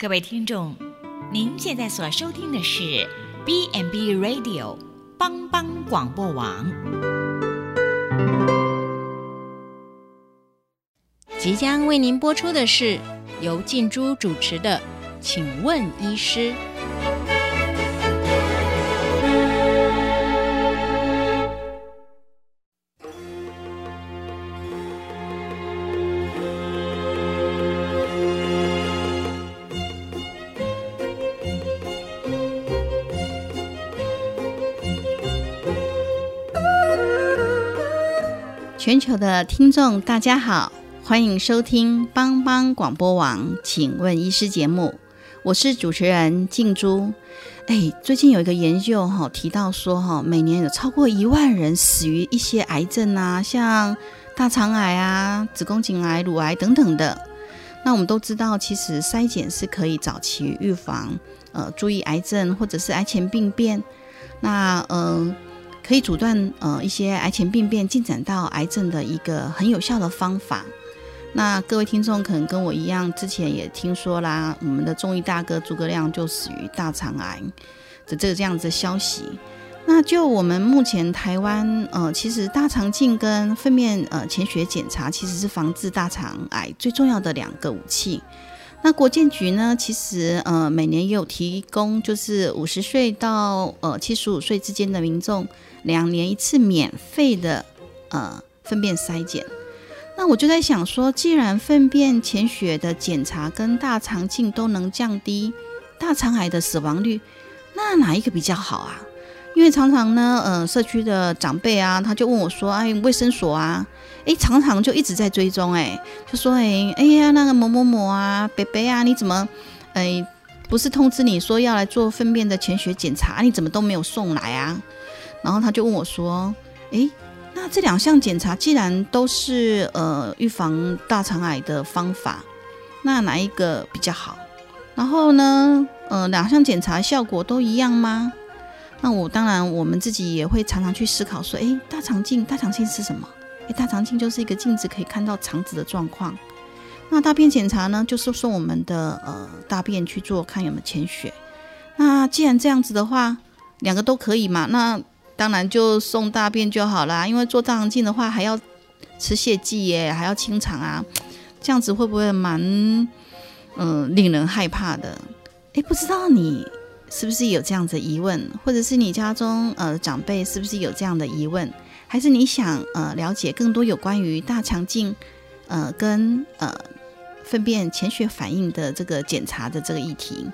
各位听众，您现在所收听的是 B n B Radio 帮帮广播网。即将为您播出的是由静珠主持的《请问医师》。全球的听众，大家好，欢迎收听帮帮广播网，请问医师节目，我是主持人静珠。哎，最近有一个研究哈，提到说哈，每年有超过一万人死于一些癌症啊，像大肠癌啊、子宫颈癌、乳癌等等的。那我们都知道，其实筛检是可以早期预防，呃，注意癌症或者是癌前病变。那嗯。可以阻断呃一些癌前病变进展到癌症的一个很有效的方法。那各位听众可能跟我一样，之前也听说啦，我们的中医大哥诸葛亮就死于大肠癌的这个这样子的消息。那就我们目前台湾呃，其实大肠镜跟粪便呃潜血检查其实是防治大肠癌最重要的两个武器。那国建局呢，其实呃每年也有提供，就是五十岁到呃七十五岁之间的民众。两年一次免费的呃粪便筛检，那我就在想说，既然粪便潜血的检查跟大肠镜都能降低大肠癌的死亡率，那哪一个比较好啊？因为常常呢，呃，社区的长辈啊，他就问我说：“哎，卫生所啊，哎，常常就一直在追踪，哎，就说，哎，哎呀，那个某某某啊，北北啊，你怎么，哎，不是通知你说要来做粪便的潜血检查，你怎么都没有送来啊？”然后他就问我说：“诶，那这两项检查既然都是呃预防大肠癌的方法，那哪一个比较好？然后呢，呃，两项检查效果都一样吗？那我当然我们自己也会常常去思考说：诶，大肠镜，大肠镜是什么？大肠镜就是一个镜子，可以看到肠子的状况。那大便检查呢，就是送我们的呃大便去做，看有没有潜血。那既然这样子的话，两个都可以嘛？那当然就送大便就好啦，因为做大肠镜的话还要吃泻剂耶，还要清肠啊，这样子会不会蛮嗯令人害怕的？诶，不知道你是不是有这样的疑问，或者是你家中呃长辈是不是有这样的疑问，还是你想呃了解更多有关于大肠镜呃跟呃粪便潜血反应的这个检查的这个议题？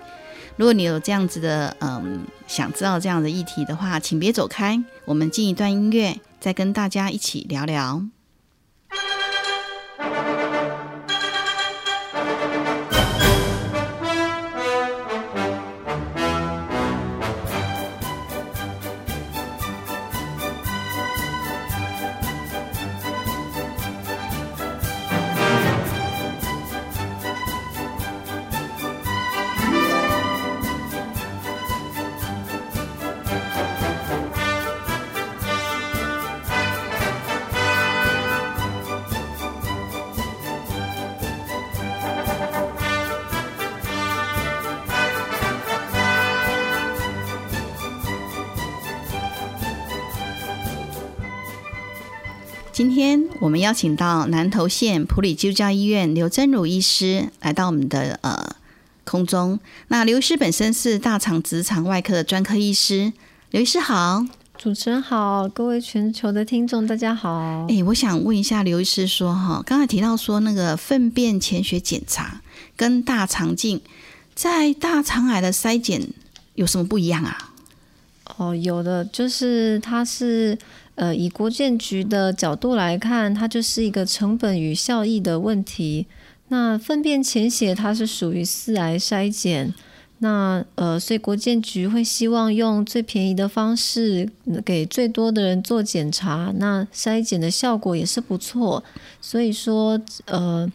如果你有这样子的，嗯，想知道这样的议题的话，请别走开，我们进一段音乐，再跟大家一起聊聊。今天我们邀请到南投县普里基督教医院刘真如医师来到我们的呃空中。那刘医师本身是大肠直肠外科的专科医师。刘医师好，主持人好，各位全球的听众大家好。哎，我想问一下刘医师说哈，刚才提到说那个粪便潜血检查跟大肠镜在大肠癌的筛检有什么不一样啊？哦，有的就是它是。呃，以国建局的角度来看，它就是一个成本与效益的问题。那粪便潜血它是属于四癌筛检，那呃，所以国建局会希望用最便宜的方式给最多的人做检查，那筛检的效果也是不错。所以说，呃，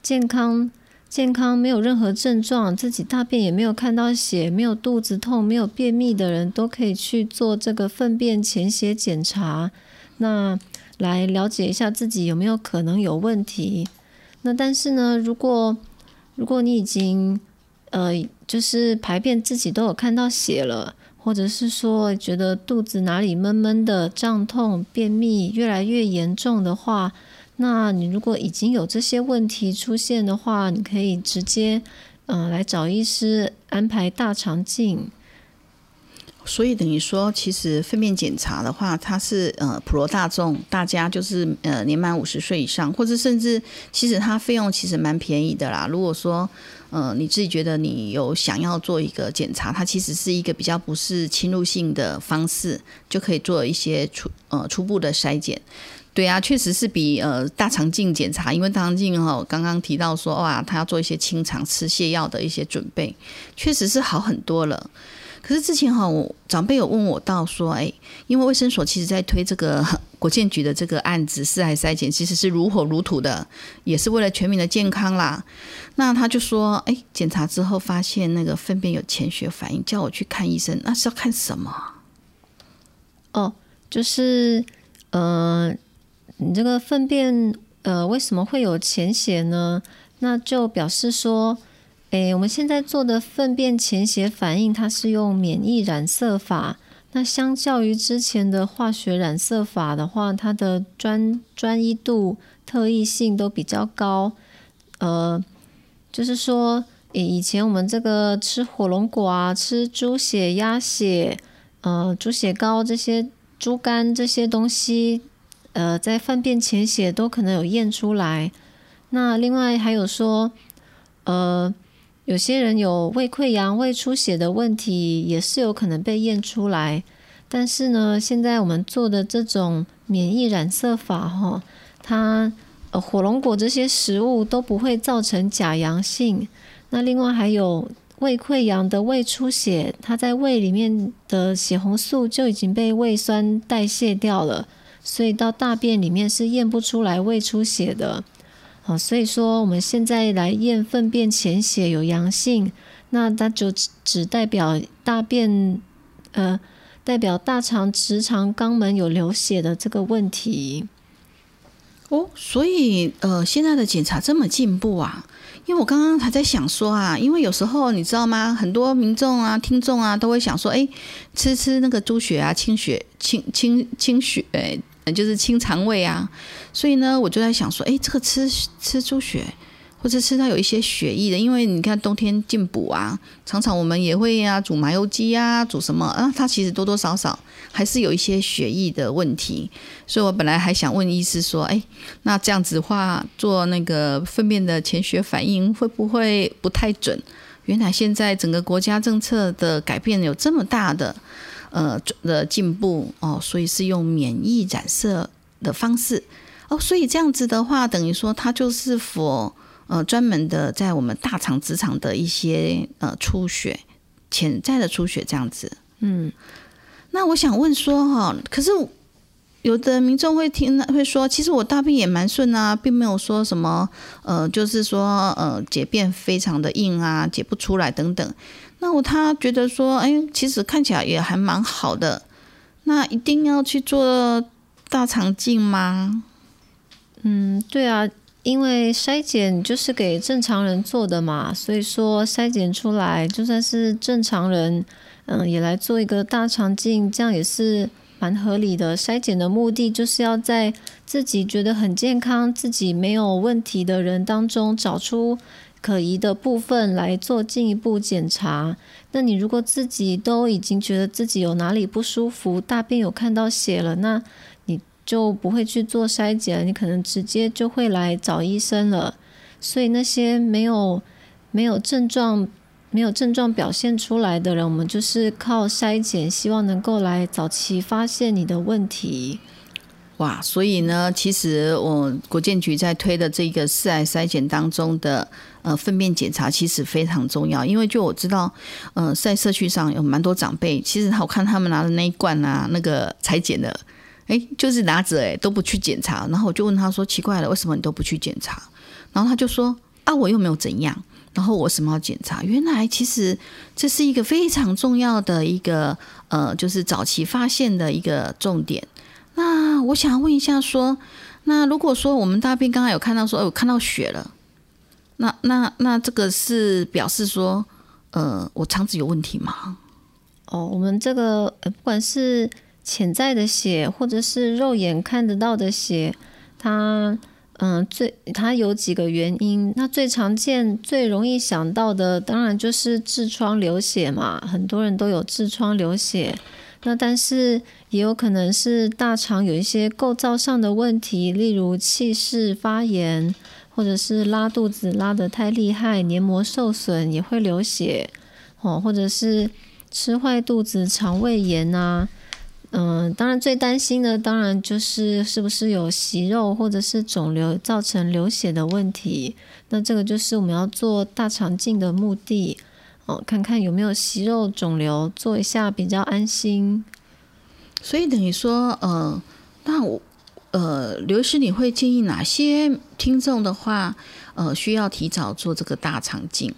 健康健康没有任何症状，自己大便也没有看到血，没有肚子痛，没有便秘的人都可以去做这个粪便潜血检查。那来了解一下自己有没有可能有问题。那但是呢，如果如果你已经呃，就是排便自己都有看到血了，或者是说觉得肚子哪里闷闷的、胀痛、便秘越来越严重的话，那你如果已经有这些问题出现的话，你可以直接嗯来找医师安排大肠镜。所以等于说，其实粪便检查的话，它是呃普罗大众，大家就是呃年满五十岁以上，或者甚至其实它费用其实蛮便宜的啦。如果说呃你自己觉得你有想要做一个检查，它其实是一个比较不是侵入性的方式，就可以做一些初呃初步的筛检。对啊，确实是比呃大肠镜检查，因为大肠镜哈刚刚提到说哇，他要做一些清肠吃泻药的一些准备，确实是好很多了。可是之前哈，我长辈有问我到说，哎，因为卫生所其实在推这个 国建局的这个案子，四海筛检其实是如火如荼的，也是为了全民的健康啦。那他就说，哎，检查之后发现那个粪便有潜血反应，叫我去看医生，那是要看什么？哦，就是呃，你这个粪便呃为什么会有潜血呢？那就表示说。诶，我们现在做的粪便潜血反应，它是用免疫染色法。那相较于之前的化学染色法的话，它的专专一度、特异性都比较高。呃，就是说，以前我们这个吃火龙果啊、吃猪血、鸭血、呃猪血糕这些、猪肝这些东西，呃，在粪便潜血都可能有验出来。那另外还有说，呃。有些人有胃溃疡、胃出血的问题，也是有可能被验出来。但是呢，现在我们做的这种免疫染色法，哈，它呃火龙果这些食物都不会造成假阳性。那另外还有胃溃疡的胃出血，它在胃里面的血红素就已经被胃酸代谢掉了，所以到大便里面是验不出来胃出血的。好，所以说我们现在来验粪便潜血有阳性，那它就只只代表大便，呃，代表大肠直肠肛门有流血的这个问题。哦，所以呃，现在的检查这么进步啊？因为我刚刚还在想说啊，因为有时候你知道吗？很多民众啊、听众啊都会想说，哎，吃吃那个猪血啊，清血、清清清血。就是清肠胃啊，所以呢，我就在想说，哎，这个吃吃猪血，或者吃到有一些血液的，因为你看冬天进补啊，常常我们也会啊煮麻油鸡啊，煮什么啊，它其实多多少少还是有一些血液的问题，所以我本来还想问医师说，哎，那这样子的话做那个粪便的潜血反应会不会不太准？原来现在整个国家政策的改变有这么大的。呃的进步哦，所以是用免疫染色的方式哦，所以这样子的话，等于说它就是否呃专门的在我们大肠直肠的一些呃出血潜在的出血这样子。嗯，那我想问说哈，可是有的民众会听会说，其实我大便也蛮顺啊，并没有说什么呃，就是说呃解便非常的硬啊，解不出来等等。那我他觉得说，哎，其实看起来也还蛮好的。那一定要去做大肠镜吗？嗯，对啊，因为筛检就是给正常人做的嘛，所以说筛检出来，就算是正常人，嗯，也来做一个大肠镜，这样也是蛮合理的。筛检的目的就是要在自己觉得很健康、自己没有问题的人当中找出。可疑的部分来做进一步检查。那你如果自己都已经觉得自己有哪里不舒服，大便有看到血了，那你就不会去做筛检，你可能直接就会来找医生了。所以那些没有没有症状、没有症状表现出来的人，我们就是靠筛检，希望能够来早期发现你的问题。哇，所以呢，其实我国建局在推的这个四癌筛检当中的呃粪便检查，其实非常重要。因为就我知道，呃，在社区上有蛮多长辈，其实我看他们拿的那一罐啊，那个裁剪的，哎，就是拿着哎都不去检查。然后我就问他说：“奇怪了，为什么你都不去检查？”然后他就说：“啊，我又没有怎样，然后我什么要检查？原来其实这是一个非常重要的一个呃，就是早期发现的一个重点。”那我想问一下，说，那如果说我们大便刚刚有看到说，有看到血了，那那那这个是表示说，呃，我肠子有问题吗？哦，我们这个呃，不管是潜在的血，或者是肉眼看得到的血，它嗯，最它有几个原因。那最常见、最容易想到的，当然就是痔疮流血嘛，很多人都有痔疮流血。那但是也有可能是大肠有一些构造上的问题，例如气室发炎，或者是拉肚子拉得太厉害，黏膜受损也会流血哦，或者是吃坏肚子、肠胃炎啊。嗯，当然最担心的当然就是是不是有息肉或者是肿瘤造成流血的问题。那这个就是我们要做大肠镜的目的。哦，看看有没有息肉肿瘤，做一下比较安心。所以等于说，呃，那我，呃，刘师，你会建议哪些听众的话，呃，需要提早做这个大肠镜？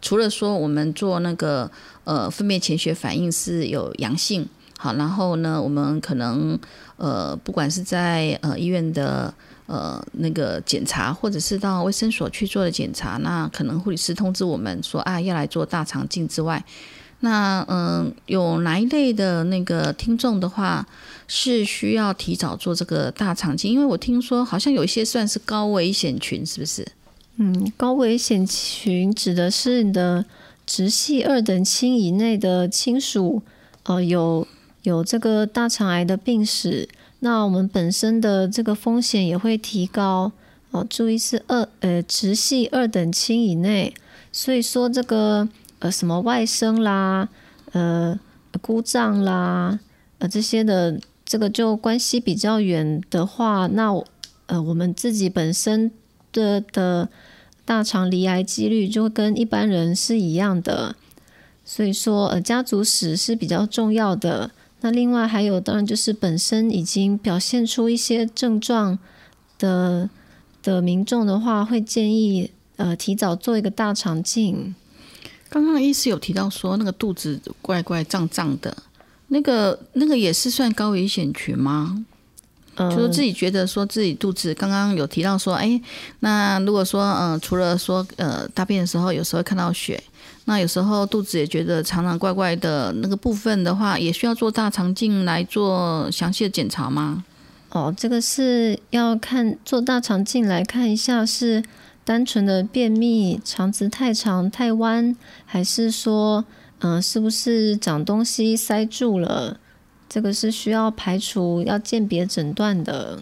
除了说我们做那个，呃，粪便潜血反应是有阳性，好，然后呢，我们可能，呃，不管是在呃医院的。呃，那个检查，或者是到卫生所去做的检查，那可能护理师通知我们说啊，要来做大肠镜之外，那嗯，有哪一类的那个听众的话是需要提早做这个大肠镜？因为我听说好像有一些算是高危险群，是不是？嗯，高危险群指的是你的直系二等亲以内的亲属，呃，有有这个大肠癌的病史。那我们本身的这个风险也会提高哦。注意是二呃直系二等亲以内，所以说这个呃什么外甥啦、呃姑丈啦、呃这些的这个就关系比较远的话，那呃我们自己本身的的大肠离癌几率就跟一般人是一样的。所以说呃家族史是比较重要的。那另外还有，当然就是本身已经表现出一些症状的的民众的话，会建议呃提早做一个大肠镜。刚刚医师有提到说，那个肚子怪怪胀胀的，那个那个也是算高危险群吗？就是自己觉得说自己肚子，刚刚有提到说，哎，那如果说嗯，除了说呃大便的时候，有时候看到血。那有时候肚子也觉得常常怪怪的，那个部分的话，也需要做大肠镜来做详细的检查吗？哦，这个是要看做大肠镜来看一下，是单纯的便秘、肠子太长太弯，还是说，嗯，是不是长东西塞住了？这个是需要排除、要鉴别诊断的。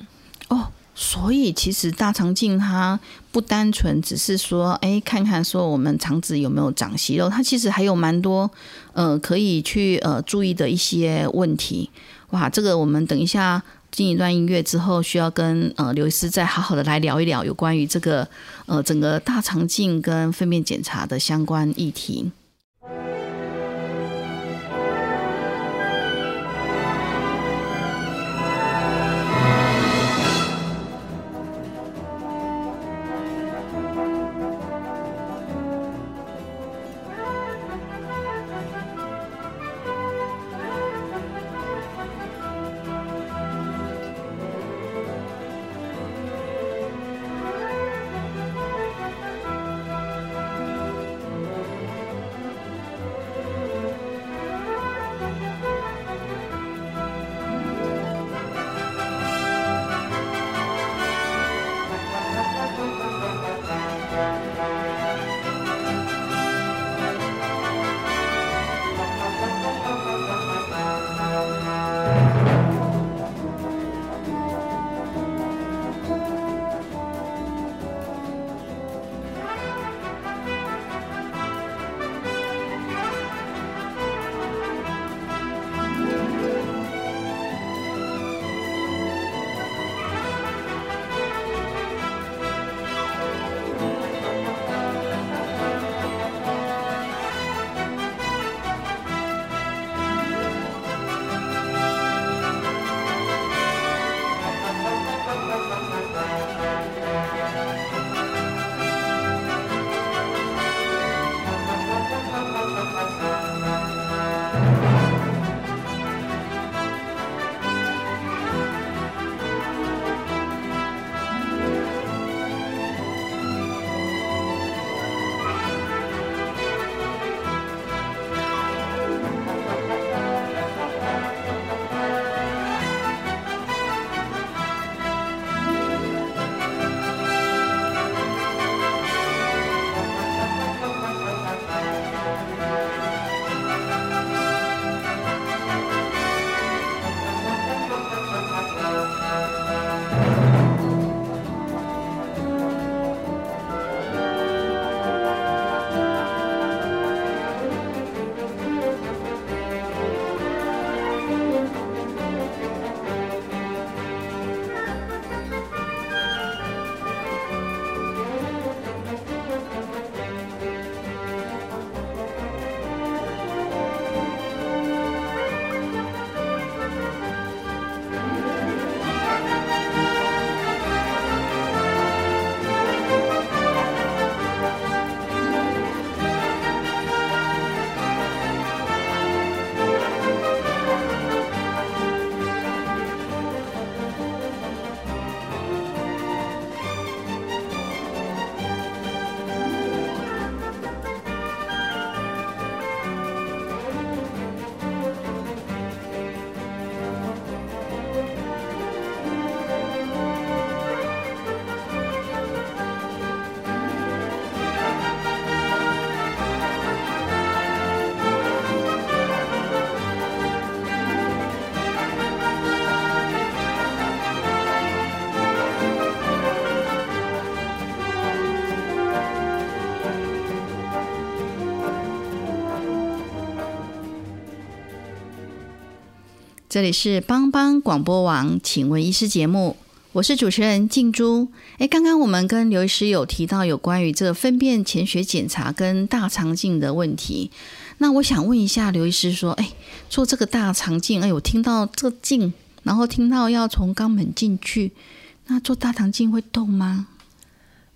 哦。所以其实大肠镜它不单纯只是说，哎，看看说我们肠子有没有长息肉，它其实还有蛮多呃可以去呃注意的一些问题。哇，这个我们等一下进一段音乐之后，需要跟呃刘医师再好好的来聊一聊有关于这个呃整个大肠镜跟粪便检查的相关议题。这里是帮帮广播网，请问医师节目，我是主持人静珠。诶，刚刚我们跟刘医师有提到有关于这个粪便潜血检查跟大肠镜的问题，那我想问一下刘医师说，诶，做这个大肠镜，哎，我听到这个镜，然后听到要从肛门进去，那做大肠镜会痛吗？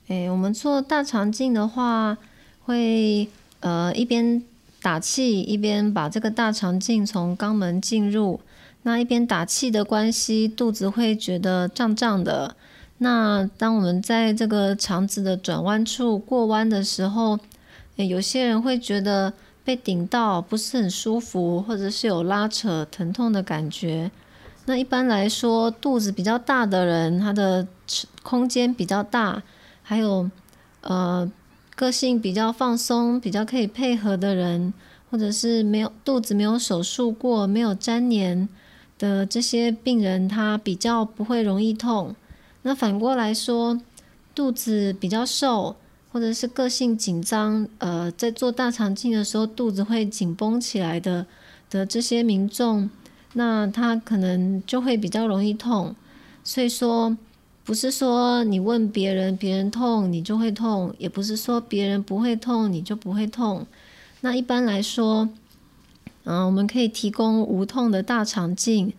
诶，我们做大肠镜的话，会呃一边打气一边把这个大肠镜从肛门进入。那一边打气的关系，肚子会觉得胀胀的。那当我们在这个肠子的转弯处过弯的时候，有些人会觉得被顶到不是很舒服，或者是有拉扯、疼痛的感觉。那一般来说，肚子比较大的人，他的空间比较大，还有呃个性比较放松、比较可以配合的人，或者是没有肚子没有手术过、没有粘连。的这些病人，他比较不会容易痛。那反过来说，肚子比较瘦，或者是个性紧张，呃，在做大肠镜的时候肚子会紧绷起来的的这些民众，那他可能就会比较容易痛。所以说，不是说你问别人，别人痛你就会痛，也不是说别人不会痛你就不会痛。那一般来说。嗯，我们可以提供无痛的大肠镜。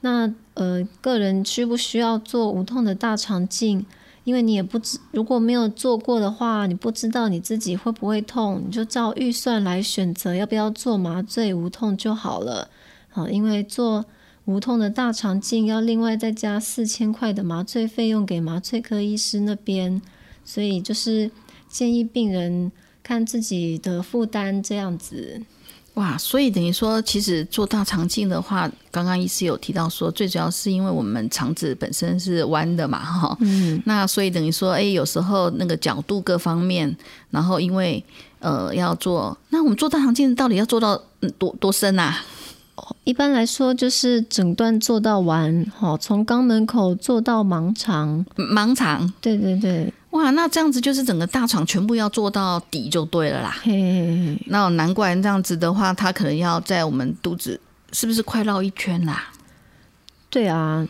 那呃，个人需不需要做无痛的大肠镜？因为你也不知，如果没有做过的话，你不知道你自己会不会痛，你就照预算来选择要不要做麻醉无痛就好了。好，因为做无痛的大肠镜要另外再加四千块的麻醉费用给麻醉科医师那边，所以就是建议病人看自己的负担这样子。哇，所以等于说，其实做大肠镜的话，刚刚医师有提到说，最主要是因为我们肠子本身是弯的嘛，哈，嗯，那所以等于说，哎，有时候那个角度各方面，然后因为呃要做，那我们做大肠镜到底要做到多多深啊？一般来说，就是整段做到完，哈，从肛门口做到盲肠，盲肠，对对对。哇，那这样子就是整个大肠全部要做到底就对了啦。嘿嘿嘿那难怪这样子的话，他可能要在我们肚子是不是快绕一圈啦？对啊，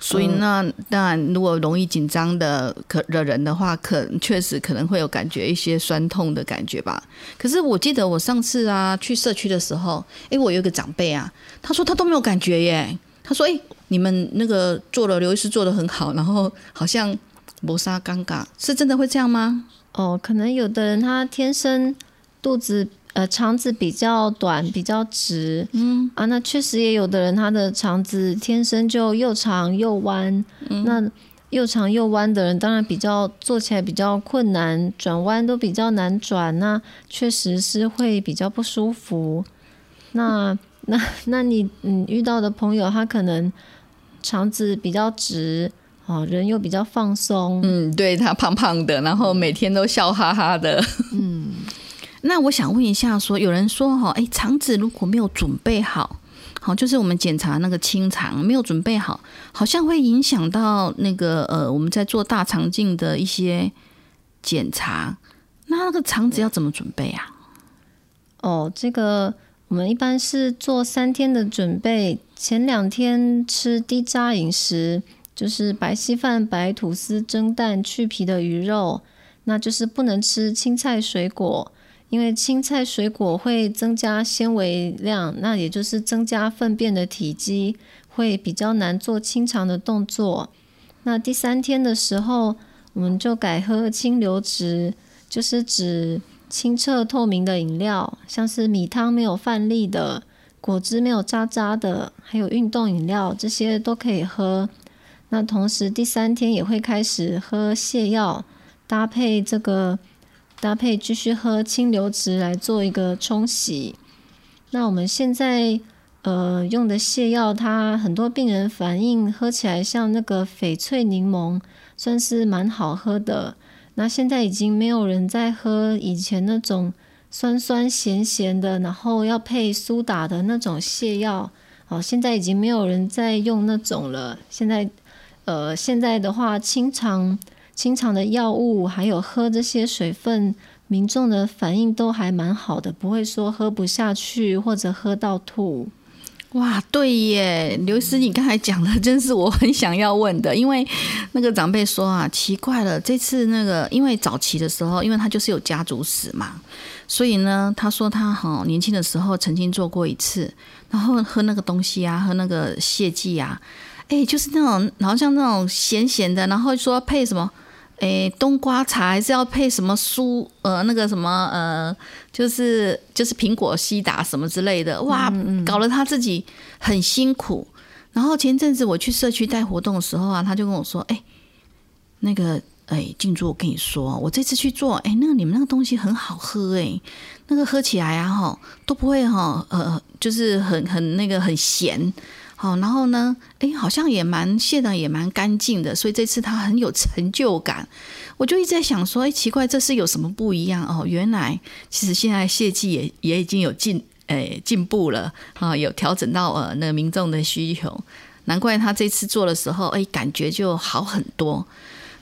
所以那当然，如果容易紧张的可的人的话，可确实可能会有感觉一些酸痛的感觉吧。可是我记得我上次啊去社区的时候，哎，我有一个长辈啊，他说他都没有感觉耶。他说：“哎，你们那个做了刘医师做的很好，然后好像。”磨砂尴尬是真的会这样吗？哦，可能有的人他天生肚子呃肠子比较短比较直，嗯啊，那确实也有的人他的肠子天生就又长又弯，嗯那又长又弯的人当然比较做起来比较困难，转弯都比较难转，那确实是会比较不舒服。那那那你嗯遇到的朋友他可能肠子比较直。哦，人又比较放松，嗯，对他胖胖的，然后每天都笑哈哈的，嗯。那我想问一下，说有人说哈，哎，肠子如果没有准备好，好，就是我们检查那个清肠没有准备好，好像会影响到那个呃，我们在做大肠镜的一些检查。那那个肠子要怎么准备啊？哦，这个我们一般是做三天的准备，前两天吃低渣饮食。就是白稀饭、白吐司、蒸蛋、去皮的鱼肉，那就是不能吃青菜水果，因为青菜水果会增加纤维量，那也就是增加粪便的体积，会比较难做清肠的动作。那第三天的时候，我们就改喝清流质，就是指清澈透明的饮料，像是米汤没有饭粒的，果汁没有渣渣的，还有运动饮料，这些都可以喝。那同时，第三天也会开始喝泻药，搭配这个搭配继续喝清流质来做一个冲洗。那我们现在呃用的泻药，它很多病人反映喝起来像那个翡翠柠檬，算是蛮好喝的。那现在已经没有人在喝以前那种酸酸咸咸的，然后要配苏打的那种泻药。哦，现在已经没有人在用那种了。现在。呃，现在的话，清肠、清肠的药物，还有喝这些水分，民众的反应都还蛮好的，不会说喝不下去或者喝到吐。哇，对耶，刘师，你刚才讲的真是我很想要问的，因为那个长辈说啊，奇怪了，这次那个因为早期的时候，因为他就是有家族史嘛，所以呢，他说他哈年轻的时候曾经做过一次，然后喝那个东西啊，喝那个泻剂啊，哎，就是那种然后像那种咸咸的，然后说配什么。诶，冬瓜茶还是要配什么蔬呃那个什么呃，就是就是苹果西打什么之类的，哇，搞得他自己很辛苦。然后前阵子我去社区带活动的时候啊，他就跟我说：“哎，那个哎，静珠，我跟你说，我这次去做，哎，那个你们那个东西很好喝，哎，那个喝起来啊，哈都不会哈，呃，就是很很那个很咸。”好，然后呢？哎，好像也蛮卸的，也蛮干净的，所以这次他很有成就感。我就一直在想说，哎，奇怪，这是有什么不一样哦？原来其实现在泄剂也也已经有进，哎，进步了啊，有调整到呃那个民众的需求。难怪他这次做的时候，哎，感觉就好很多。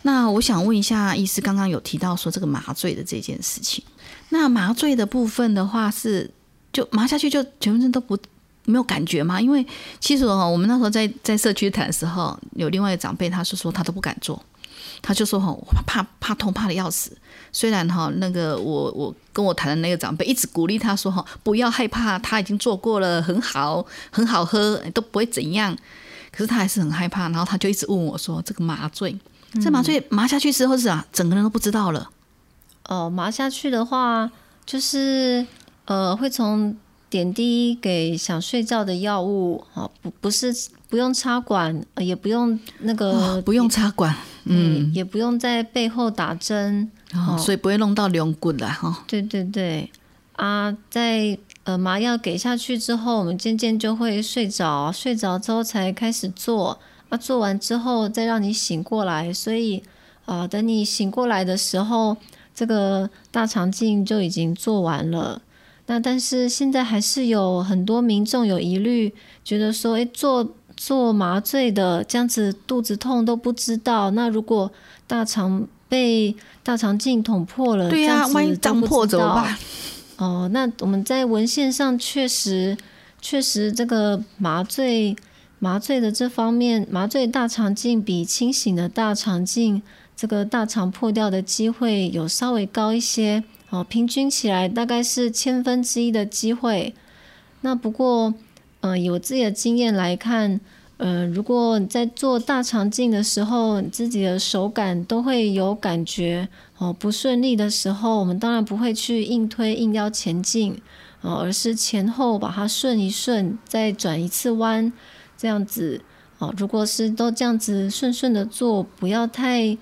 那我想问一下，医师刚刚有提到说这个麻醉的这件事情，那麻醉的部分的话是就麻下去就全身都不。没有感觉吗？因为其实哦，我们那时候在在社区谈的时候，有另外一个长辈，他是说他都不敢做，他就说哈，怕怕痛，怕的要死。虽然哈，那个我我跟我谈的那个长辈一直鼓励他说哈，不要害怕，他已经做过了，很好，很好喝，都不会怎样。可是他还是很害怕，然后他就一直问我说，这个麻醉，这麻醉麻下去之后是啊，整个人都不知道了。哦，麻下去的话，就是呃，会从。点滴给想睡觉的药物，啊，不不是不用插管，也不用那个不用插管，嗯，也不用在背后打针，所以不会弄到流骨了哈。对对对，啊，在呃麻药给下去之后，我们渐渐就会睡着，睡着之后才开始做，啊，做完之后再让你醒过来，所以啊，等你醒过来的时候，这个大肠镜就已经做完了。那但是现在还是有很多民众有疑虑，觉得说，诶，做做麻醉的这样子肚子痛都不知道。那如果大肠被大肠镜捅破了，对呀，万一胀破怎么办？哦，那我们在文献上确实确实这个麻醉麻醉的这方面，麻醉大肠镜比清醒的大肠镜这个大肠破掉的机会有稍微高一些。哦，平均起来大概是千分之一的机会。那不过，嗯，以我自己的经验来看，呃，如果你在做大肠镜的时候，自己的手感都会有感觉哦，不顺利的时候，我们当然不会去硬推硬要前进哦，而是前后把它顺一顺，再转一次弯，这样子哦。如果是都这样子顺顺的做，不要太。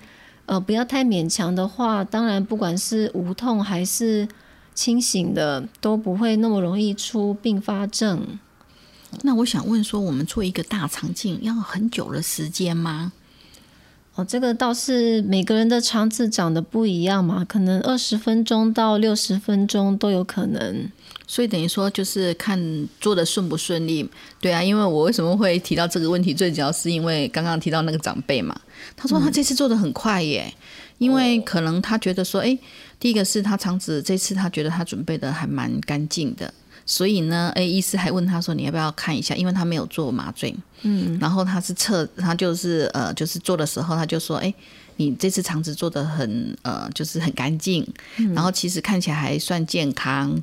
呃，不要太勉强的话，当然不管是无痛还是清醒的，都不会那么容易出并发症。那我想问说，我们做一个大肠镜要很久的时间吗？哦，这个倒是每个人的肠子长得不一样嘛，可能二十分钟到六十分钟都有可能。所以等于说，就是看做的顺不顺利。对啊，因为我为什么会提到这个问题，最主要是因为刚刚提到那个长辈嘛，他说他这次做的很快耶，因为可能他觉得说，哎，第一个是他肠子这次他觉得他准备的还蛮干净的，所以呢，哎，医师还问他说你要不要看一下，因为他没有做麻醉，嗯，然后他是测，他就是呃，就是做的时候他就说，哎，你这次肠子做的很呃，就是很干净，然后其实看起来还算健康。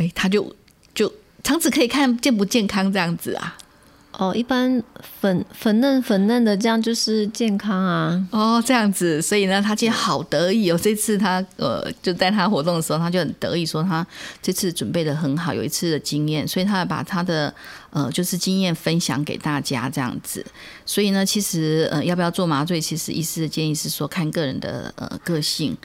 哎，他就就肠子可以看健不健康这样子啊？哦，一般粉粉嫩粉嫩的这样就是健康啊。哦，这样子，所以呢，他今天好得意哦。这次他呃，就在他活动的时候，他就很得意说他这次准备的很好，有一次的经验，所以他把他的呃就是经验分享给大家这样子。所以呢，其实呃要不要做麻醉，其实医师的建议是说看个人的呃个性。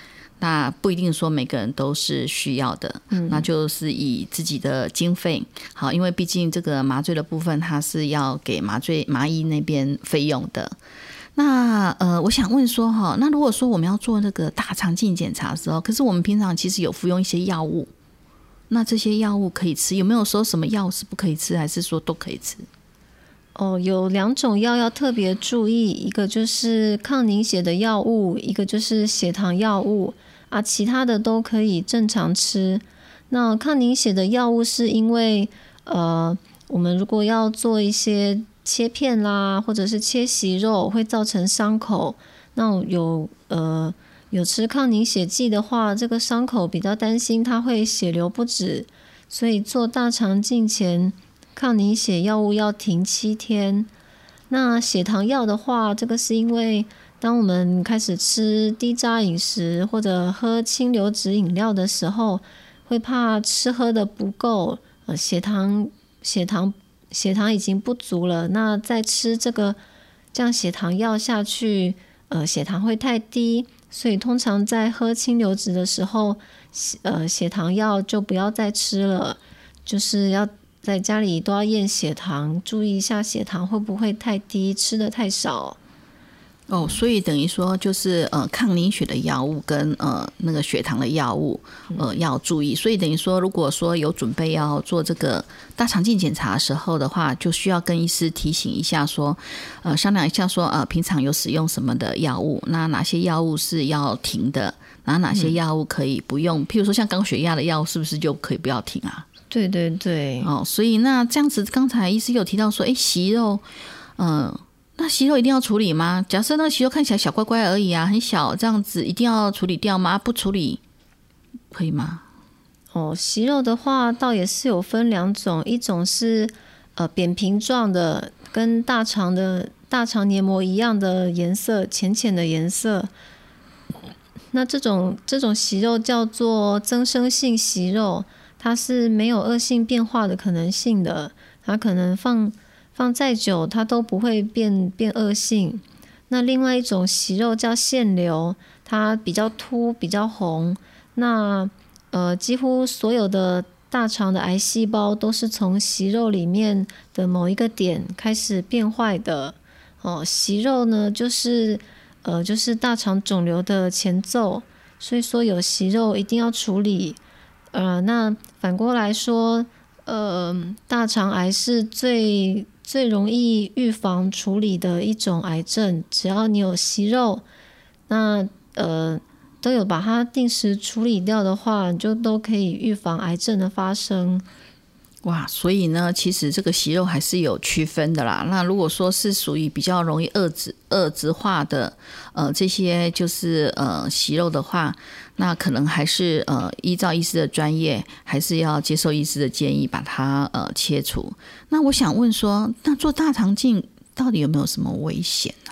那不一定说每个人都是需要的，嗯，那就是以自己的经费好，因为毕竟这个麻醉的部分，它是要给麻醉麻医那边费用的。那呃，我想问说哈，那如果说我们要做那个大肠镜检查的时候，可是我们平常其实有服用一些药物，那这些药物可以吃？有没有说什么药是不可以吃，还是说都可以吃？哦，有两种药要特别注意，一个就是抗凝血的药物，一个就是血糖药物。啊，其他的都可以正常吃。那抗凝血的药物是因为，呃我们如果要做一些切片啦，或者是切息肉，会造成伤口。那有呃有吃抗凝血剂的话，这个伤口比较担心它会血流不止，所以做大肠镜前抗凝血药物要停七天。那血糖药的话，这个是因为当我们开始吃低渣饮食或者喝清流质饮料的时候，会怕吃喝的不够，呃血糖血糖血糖已经不足了，那再吃这个降血糖药下去。呃，血糖会太低，所以通常在喝清流质的时候，呃，血糖药就不要再吃了，就是要在家里都要验血糖，注意一下血糖会不会太低，吃的太少。哦，所以等于说就是呃抗凝血的药物跟呃那个血糖的药物呃要注意，所以等于说如果说有准备要做这个大肠镜检查的时候的话，就需要跟医师提醒一下说，呃商量一下说呃平常有使用什么的药物，那哪些药物是要停的，然后哪些药物可以不用，譬如说像高血压的药物是不是就可以不要停啊？对对对，哦，所以那这样子刚才医师有提到说，哎，息肉，嗯。那息肉一定要处理吗？假设那个息肉看起来小乖乖而已啊，很小，这样子一定要处理掉吗？不处理可以吗？哦，息肉的话，倒也是有分两种，一种是呃扁平状的，跟大肠的大肠黏膜一样的颜色，浅浅的颜色。那这种这种息肉叫做增生性息肉，它是没有恶性变化的可能性的，它可能放。放再久，它都不会变变恶性。那另外一种息肉叫腺瘤，它比较凸，比较红。那呃，几乎所有的大肠的癌细胞都是从息肉里面的某一个点开始变坏的。哦，息肉呢，就是呃，就是大肠肿瘤的前奏。所以说有息肉一定要处理。呃，那反过来说，呃，大肠癌是最最容易预防处理的一种癌症，只要你有息肉，那呃都有把它定时处理掉的话，就都可以预防癌症的发生。哇，所以呢，其实这个息肉还是有区分的啦。那如果说是属于比较容易二质二质化的，呃，这些就是呃息肉的话，那可能还是呃依照医师的专业，还是要接受医师的建议把它呃切除。那我想问说，那做大肠镜到底有没有什么危险呢？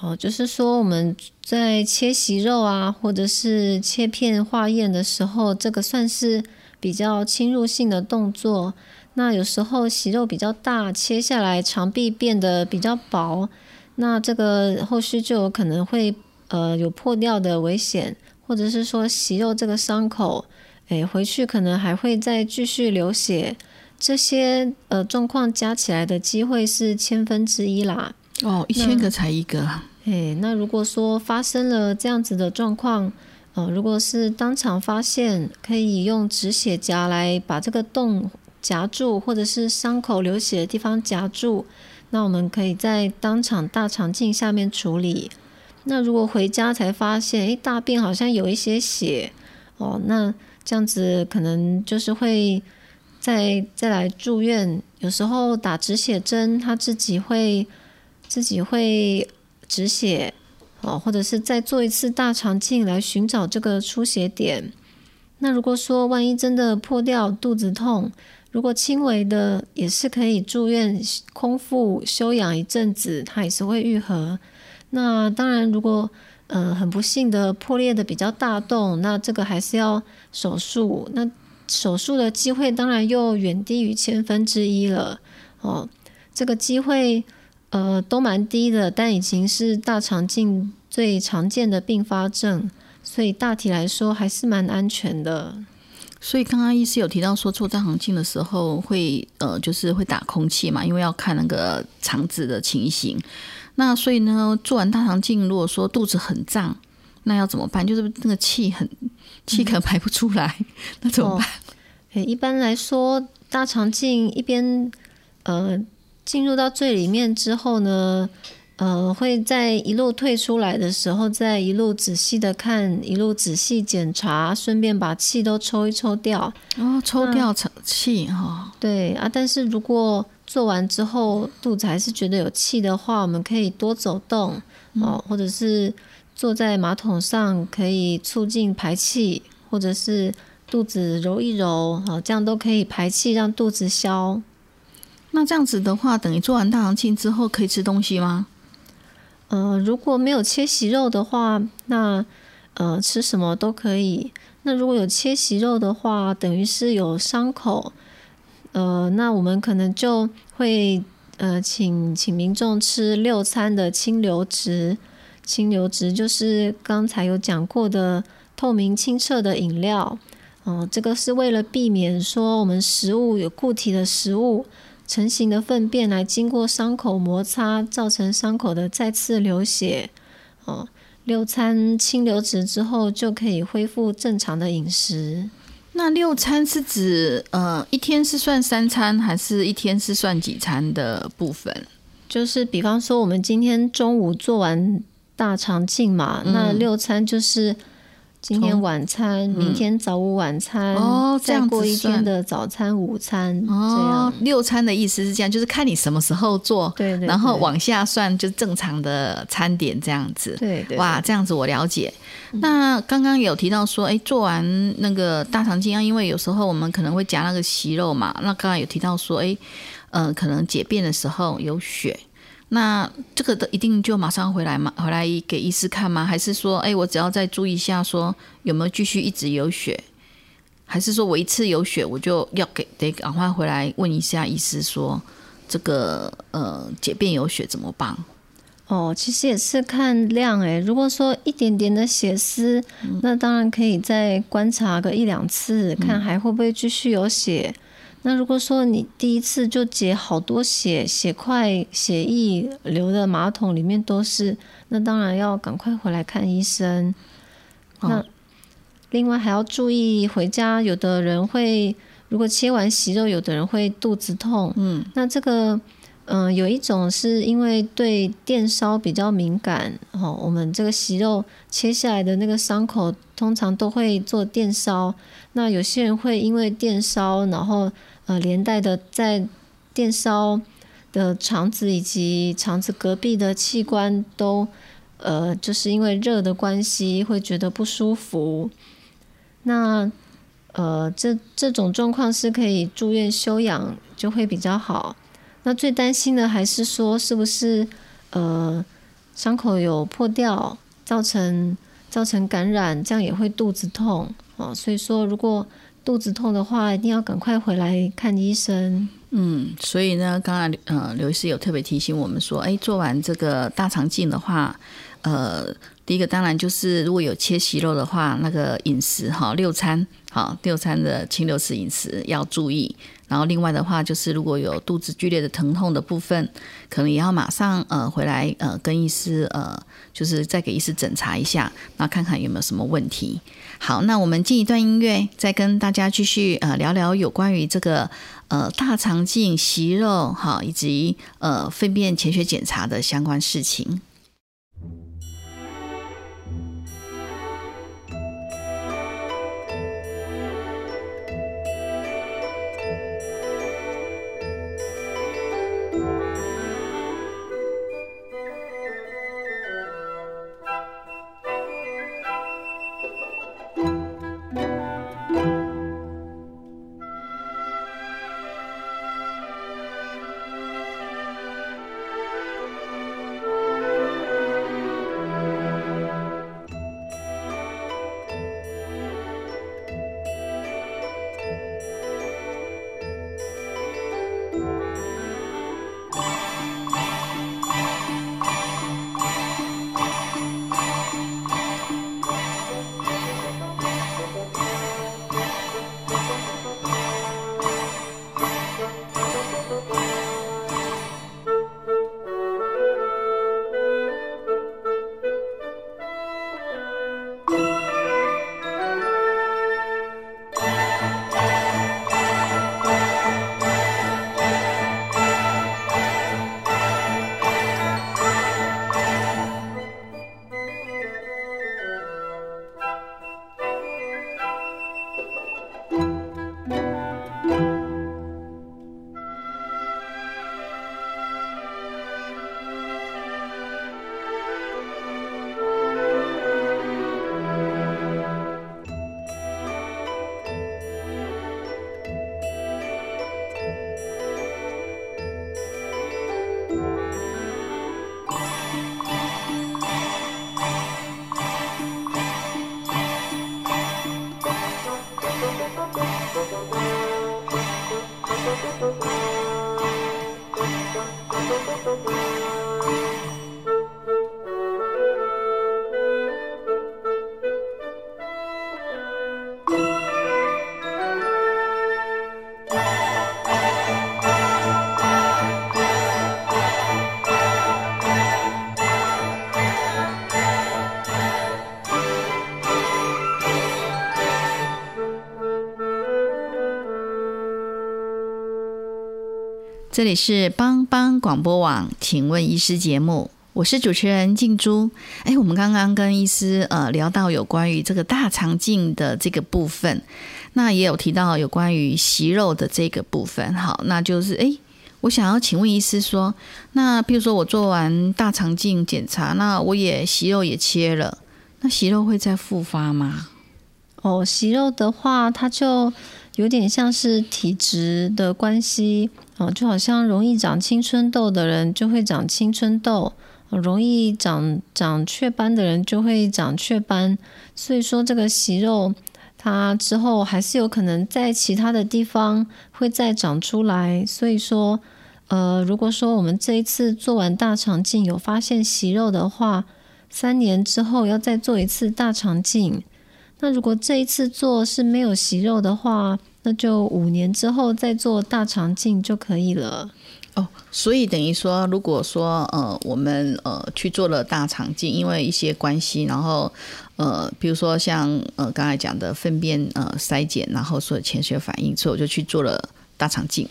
哦，就是说我们在切息肉啊，或者是切片化验的时候，这个算是。比较侵入性的动作，那有时候息肉比较大，切下来肠壁变得比较薄，那这个后续就有可能会呃有破掉的危险，或者是说息肉这个伤口，诶回去可能还会再继续流血，这些呃状况加起来的机会是千分之一啦。哦，一千个才一个。诶，那如果说发生了这样子的状况。呃，如果是当场发现，可以用止血夹来把这个洞夹住，或者是伤口流血的地方夹住，那我们可以在当场大肠镜下面处理。那如果回家才发现，诶，大便好像有一些血，哦，那这样子可能就是会再再来住院。有时候打止血针，他自己会自己会止血。哦，或者是再做一次大肠镜来寻找这个出血点。那如果说万一真的破掉，肚子痛，如果轻微的，也是可以住院空腹休养一阵子，它也是会愈合。那当然，如果嗯很不幸的破裂的比较大洞，那这个还是要手术。那手术的机会当然又远低于千分之一了。哦，这个机会。呃，都蛮低的，但已经是大肠镜最常见的并发症，所以大体来说还是蛮安全的。所以刚刚医师有提到说，做大肠镜的时候会呃，就是会打空气嘛，因为要看那个肠子的情形。那所以呢，做完大肠镜，如果说肚子很胀，那要怎么办？就是那个气很气可能排不出来，那怎么办？一般来说，大肠镜一边呃。进入到最里面之后呢，呃，会在一路退出来的时候，再一路仔细的看，一路仔细检查，顺便把气都抽一抽掉。哦，抽掉气哈。对啊，但是如果做完之后肚子还是觉得有气的话，我们可以多走动哦，或者是坐在马桶上，可以促进排气，或者是肚子揉一揉，好，这样都可以排气，让肚子消。那这样子的话，等于做完大肠镜之后，可以吃东西吗？呃，如果没有切息肉的话，那呃吃什么都可以。那如果有切息肉的话，等于是有伤口，呃，那我们可能就会呃请请民众吃六餐的清流值。清流值就是刚才有讲过的透明清澈的饮料。哦，这个是为了避免说我们食物有固体的食物。成型的粪便来经过伤口摩擦，造成伤口的再次流血。哦，六餐清流值之后就可以恢复正常的饮食。那六餐是指呃一天是算三餐，还是一天是算几餐的部分？就是比方说，我们今天中午做完大肠镜嘛，那六餐就是。今天晚餐，明天早午晚餐，哦，再过一天的早餐、午餐，哦，这样。六餐的意思是这样，就是看你什么时候做，对对，然后往下算就正常的餐点这样子，对对，哇，这样子我了解。那刚刚有提到说，哎，做完那个大肠镜啊，因为有时候我们可能会夹那个息肉嘛，那刚刚有提到说，哎，呃，可能解便的时候有血。那这个的一定就马上回来吗？回来给医师看吗？还是说，哎，我只要再注意一下，说有没有继续一直有血？还是说我一次有血，我就要给得赶快回来问一下医师，说这个呃解便有血怎么办？哦，其实也是看量哎。如果说一点点的血丝，那当然可以再观察个一两次，看还会不会继续有血。那如果说你第一次就解好多血，血块、血液流的马桶里面都是，那当然要赶快回来看医生。那另外还要注意，回家有的人会，如果切完息肉，有的人会肚子痛。嗯，那这个，嗯，有一种是因为对电烧比较敏感，哦，我们这个息肉切下来的那个伤口，通常都会做电烧。那有些人会因为电烧，然后呃，连带的在电烧的肠子以及肠子隔壁的器官都，呃，就是因为热的关系会觉得不舒服。那呃，这这种状况是可以住院休养就会比较好。那最担心的还是说是不是呃伤口有破掉，造成造成感染，这样也会肚子痛哦。所以说如果肚子痛的话，一定要赶快回来看医生。嗯，所以呢，刚刚呃刘医师有特别提醒我们说，哎，做完这个大肠镜的话，呃，第一个当然就是如果有切息肉的话，那个饮食哈，六餐好，六餐的清流式饮食要注意。然后另外的话，就是如果有肚子剧烈的疼痛的部分，可能也要马上呃回来呃跟医师呃，就是再给医师检查一下，那看看有没有什么问题。好，那我们进一段音乐，再跟大家继续呃聊聊有关于这个呃大肠镜息肉哈，以及呃粪便潜血检查的相关事情。这里是帮帮广播网，请问医师节目，我是主持人静珠。哎，我们刚刚跟医师呃聊到有关于这个大肠镜的这个部分，那也有提到有关于息肉的这个部分。好，那就是哎，我想要请问医师说，那比如说我做完大肠镜检查，那我也息肉也切了，那息肉会再复发吗？哦，息肉的话，它就有点像是体质的关系。哦，就好像容易长青春痘的人就会长青春痘，容易长长雀斑的人就会长雀斑。所以说，这个息肉它之后还是有可能在其他的地方会再长出来。所以说，呃，如果说我们这一次做完大肠镜有发现息肉的话，三年之后要再做一次大肠镜。那如果这一次做是没有息肉的话，那就五年之后再做大肠镜就可以了。哦，所以等于说，如果说呃，我们呃去做了大肠镜，因为一些关系，然后呃，比如说像呃刚才讲的粪便呃筛检，然后所有潜血反应，所以我就去做了大肠镜，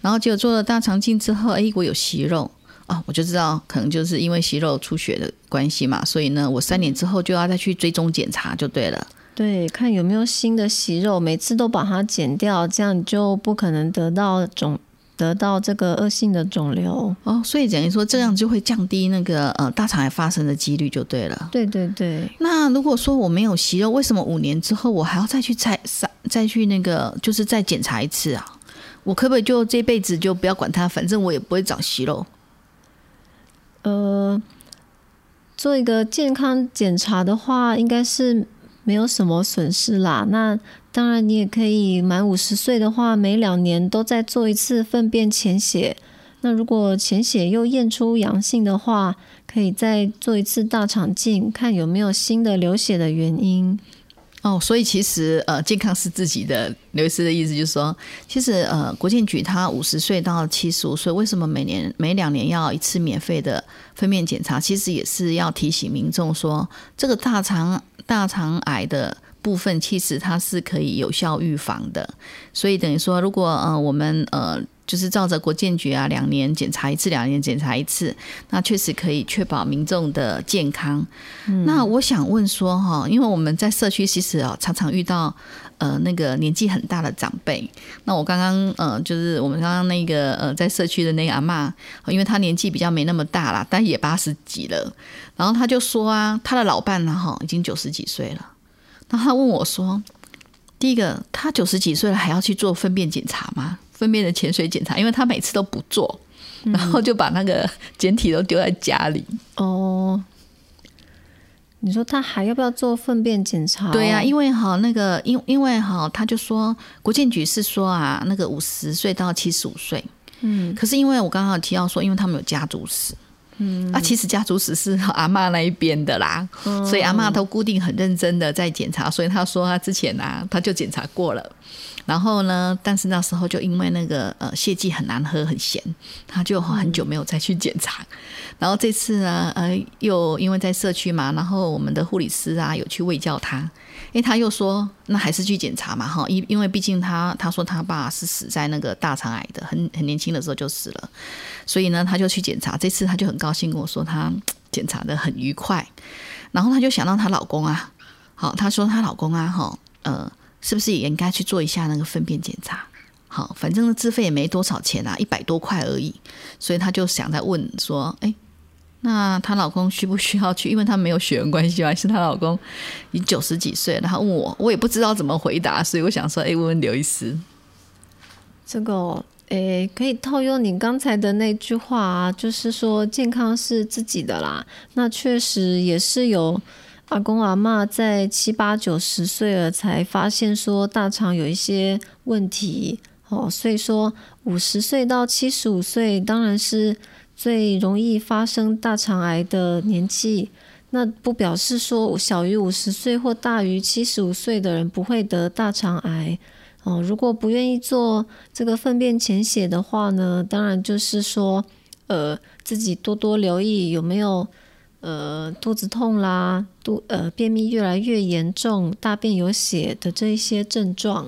然后结果做了大肠镜之后，哎，我有息肉啊，我就知道可能就是因为息肉出血的关系嘛，所以呢，我三年之后就要再去追踪检查就对了。对，看有没有新的息肉，每次都把它剪掉，这样就不可能得到肿，得到这个恶性的肿瘤哦。所以等于说这样就会降低那个呃大肠癌发生的几率，就对了。对对对。那如果说我没有息肉，为什么五年之后我还要再去再再再去那个就是再检查一次啊？我可不可以就这辈子就不要管它，反正我也不会长息肉？呃，做一个健康检查的话，应该是。没有什么损失啦。那当然，你也可以满五十岁的话，每两年都再做一次粪便潜血。那如果潜血又验出阳性的话，可以再做一次大肠镜，看有没有新的流血的原因。哦，所以其实呃，健康是自己的。刘医师的意思就是说，其实呃，国健局他五十岁到七十五岁，为什么每年每两年要一次免费的粪便检查？其实也是要提醒民众说，这个大肠大肠癌的部分，其实它是可以有效预防的。所以等于说，如果呃我们呃。就是照着国建局啊，两年检查一次，两年检查一次，那确实可以确保民众的健康。那我想问说哈，因为我们在社区其实啊，常常遇到呃那个年纪很大的长辈。那我刚刚呃，就是我们刚刚那个呃，在社区的那个阿妈，因为她年纪比较没那么大啦，但也八十几了。然后她就说啊，她的老伴呢哈，已经九十几岁了。然后他问我说，第一个，他九十几岁了还要去做粪便检查吗？粪便的潜水检查，因为他每次都不做，然后就把那个简体都丢在家里。哦，你说他还要不要做粪便检查？对呀，因为哈那个，因因为哈，他就说国建局是说啊，那个五十岁到七十五岁，嗯，可是因为我刚刚提到说，因为他们有家族史。嗯，啊，其实家族史是 阿妈那一边的啦，所以阿妈都固定很认真的在检查，所以他说他之前啊，他就检查过了，然后呢，但是那时候就因为那个呃泻剂很难喝很咸，他就很久没有再去检查，然后这次呢，呃，又因为在社区嘛，然后我们的护理师啊有去喂教他。因为他又说，那还是去检查嘛，哈，因因为毕竟他他说他爸是死在那个大肠癌的，很很年轻的时候就死了，所以呢，他就去检查。这次他就很高兴跟我说，他 检查的很愉快。然后他就想到她老公啊，好，她说她老公啊，哈，呃，是不是也应该去做一下那个粪便检查？好，反正自费也没多少钱啊，一百多块而已。所以他就想在问说，哎。那她老公需不需要去？因为她没有血缘关系嘛，是她老公已九十几岁了。他问我，我也不知道怎么回答，所以我想说，哎，问问刘医师。这个，诶，可以套用你刚才的那句话啊，就是说健康是自己的啦。那确实也是有，阿公阿嬷在七八九十岁了才发现说大肠有一些问题哦，所以说五十岁到七十五岁当然是最容易发生大肠癌的年纪。那不表示说小于五十岁或大于七十五岁的人不会得大肠癌哦。如果不愿意做这个粪便潜血的话呢，当然就是说呃自己多多留意有没有。呃，肚子痛啦，肚呃便秘越来越严重，大便有血的这一些症状。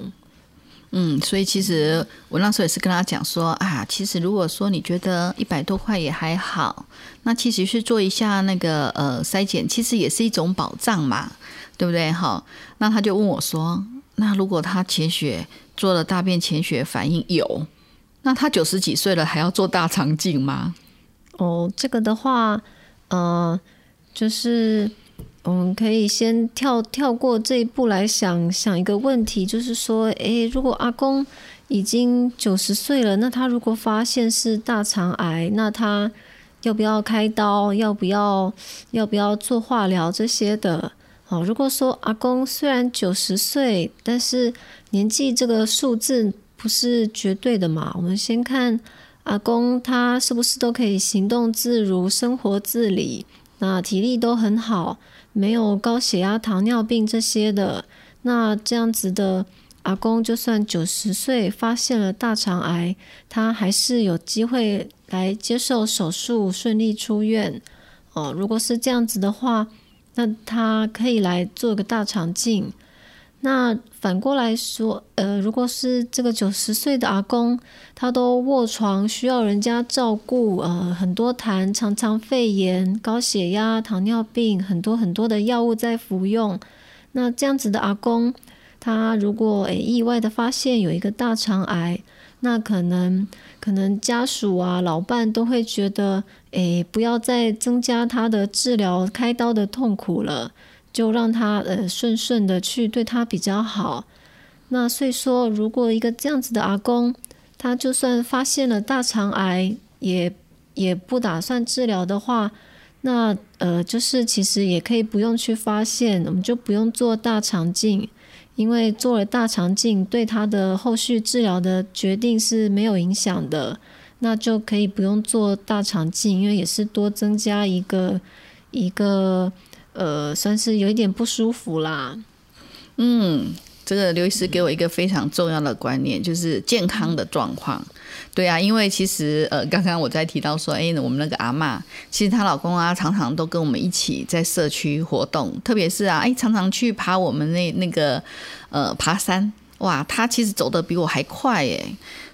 嗯，所以其实我那时候也是跟他讲说啊，其实如果说你觉得一百多块也还好，那其实去做一下那个呃筛检，其实也是一种保障嘛，对不对？哈，那他就问我说，那如果他潜血做了大便潜血反应有，那他九十几岁了还要做大肠镜吗？哦，这个的话。呃，就是我们可以先跳跳过这一步来想想一个问题，就是说，诶，如果阿公已经九十岁了，那他如果发现是大肠癌，那他要不要开刀？要不要要不要做化疗这些的？哦，如果说阿公虽然九十岁，但是年纪这个数字不是绝对的嘛，我们先看。阿公他是不是都可以行动自如、生活自理？那体力都很好，没有高血压、糖尿病这些的。那这样子的阿公，就算九十岁发现了大肠癌，他还是有机会来接受手术，顺利出院。哦，如果是这样子的话，那他可以来做个大肠镜。那反过来说，呃，如果是这个九十岁的阿公，他都卧床，需要人家照顾，呃，很多痰，常常肺炎、高血压、糖尿病，很多很多的药物在服用。那这样子的阿公，他如果诶意外的发现有一个大肠癌，那可能可能家属啊、老伴都会觉得，诶，不要再增加他的治疗、开刀的痛苦了。就让他呃顺顺的去对他比较好。那所以说，如果一个这样子的阿公，他就算发现了大肠癌，也也不打算治疗的话，那呃就是其实也可以不用去发现，我们就不用做大肠镜，因为做了大肠镜对他的后续治疗的决定是没有影响的，那就可以不用做大肠镜，因为也是多增加一个一个。呃，算是有一点不舒服啦。嗯，这个刘医师给我一个非常重要的观念，就是健康的状况。对啊，因为其实呃，刚刚我在提到说，哎，我们那个阿妈，其实她老公啊，常常都跟我们一起在社区活动，特别是啊，哎，常常去爬我们那那个呃爬山，哇，他其实走的比我还快耶。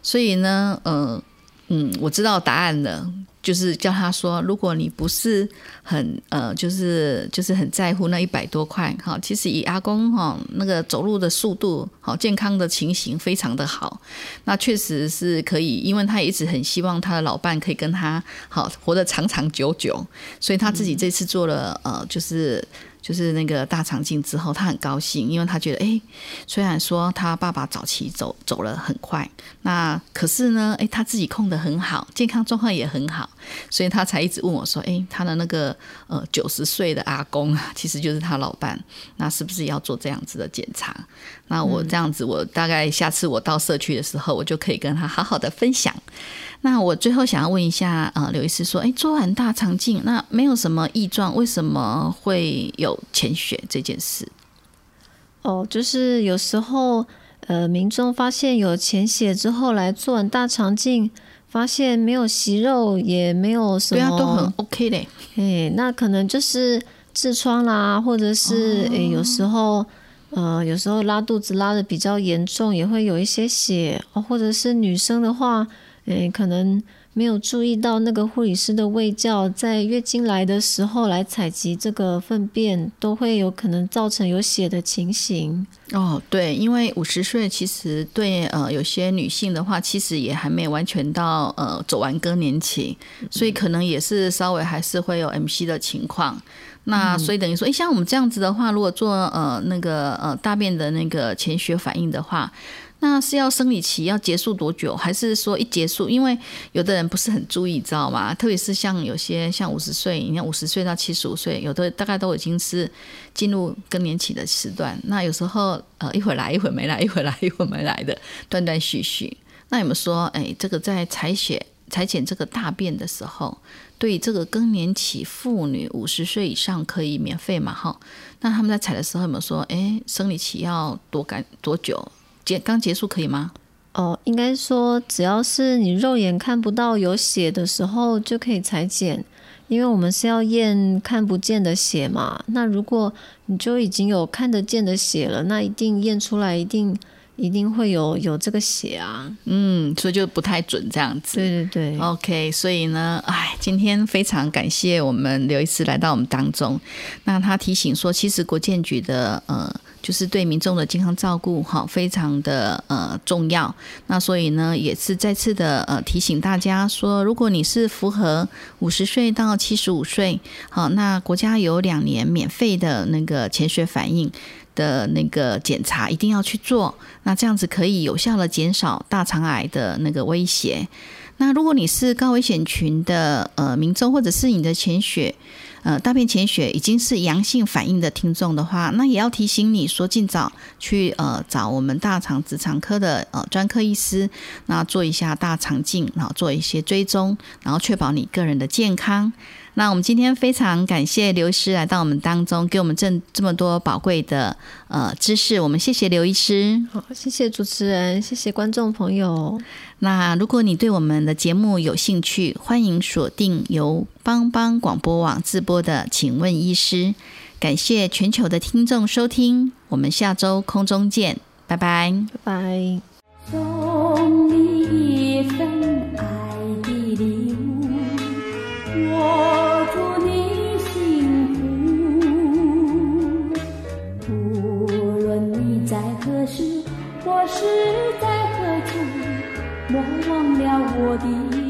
所以呢，呃，嗯，我知道答案了。就是叫他说，如果你不是很呃，就是就是很在乎那一百多块哈，其实以阿公哈那个走路的速度好，健康的情形非常的好，那确实是可以，因为他一直很希望他的老伴可以跟他好活得长长久久，所以他自己这次做了呃，就是。就是那个大肠镜之后，他很高兴，因为他觉得，哎，虽然说他爸爸早期走走了很快，那可是呢，哎，他自己控得很好，健康状况也很好，所以他才一直问我说，哎，他的那个呃九十岁的阿公啊，其实就是他老伴，那是不是要做这样子的检查？那我这样子，我大概下次我到社区的时候，我就可以跟他好好的分享。那我最后想要问一下，呃，刘医师说，哎，做完大肠镜，那没有什么异状，为什么会有潜血这件事？哦，就是有时候，呃，民众发现有潜血之后来做完大肠镜，发现没有息肉，也没有什么，对啊，都很 OK 嘞。哎，那可能就是痔疮啦，或者是诶，有时候，呃，有时候拉肚子拉的比较严重，也会有一些血，或者是女生的话。诶，可能没有注意到那个护理师的卫教，在月经来的时候来采集这个粪便，都会有可能造成有血的情形。哦，对，因为五十岁其实对呃有些女性的话，其实也还没完全到呃走完更年期，所以可能也是稍微还是会有 M C 的情况。那所以等于说，诶，像我们这样子的话，如果做呃那个呃大便的那个潜血反应的话。那是要生理期要结束多久，还是说一结束？因为有的人不是很注意，知道吗？特别是像有些像五十岁，你看五十岁到七十五岁，有的大概都已经是进入更年期的时段。那有时候呃一会儿来一会儿没来，一会儿来一会儿没来的，断断续续。那有没有说，哎，这个在采血采检这个大便的时候，对这个更年期妇女五十岁以上可以免费嘛？哈，那他们在采的时候有没有说，哎，生理期要多干多久？结刚结束可以吗？哦，应该说只要是你肉眼看不到有血的时候就可以裁剪，因为我们是要验看不见的血嘛。那如果你就已经有看得见的血了，那一定验出来一定。一定会有有这个血啊，嗯，所以就不太准这样子。对对对，OK，所以呢，哎，今天非常感谢我们刘医师来到我们当中。那他提醒说，其实国建局的呃，就是对民众的健康照顾哈，非常的呃重要。那所以呢，也是再次的呃提醒大家说，如果你是符合五十岁到七十五岁，好，那国家有两年免费的那个潜血反应。的那个检查一定要去做，那这样子可以有效的减少大肠癌的那个威胁。那如果你是高危险群的呃民众，或者是你的潜血呃大便潜血已经是阳性反应的听众的话，那也要提醒你说尽早去呃找我们大肠直肠科的呃专科医师，那做一下大肠镜，然后做一些追踪，然后确保你个人的健康。那我们今天非常感谢刘医师来到我们当中，给我们这这么多宝贵的呃知识。我们谢谢刘医师，好，谢谢主持人，谢谢观众朋友。那如果你对我们的节目有兴趣，欢迎锁定由帮帮广播网直播的《请问医师》。感谢全球的听众收听，我们下周空中见，拜拜，拜拜。我的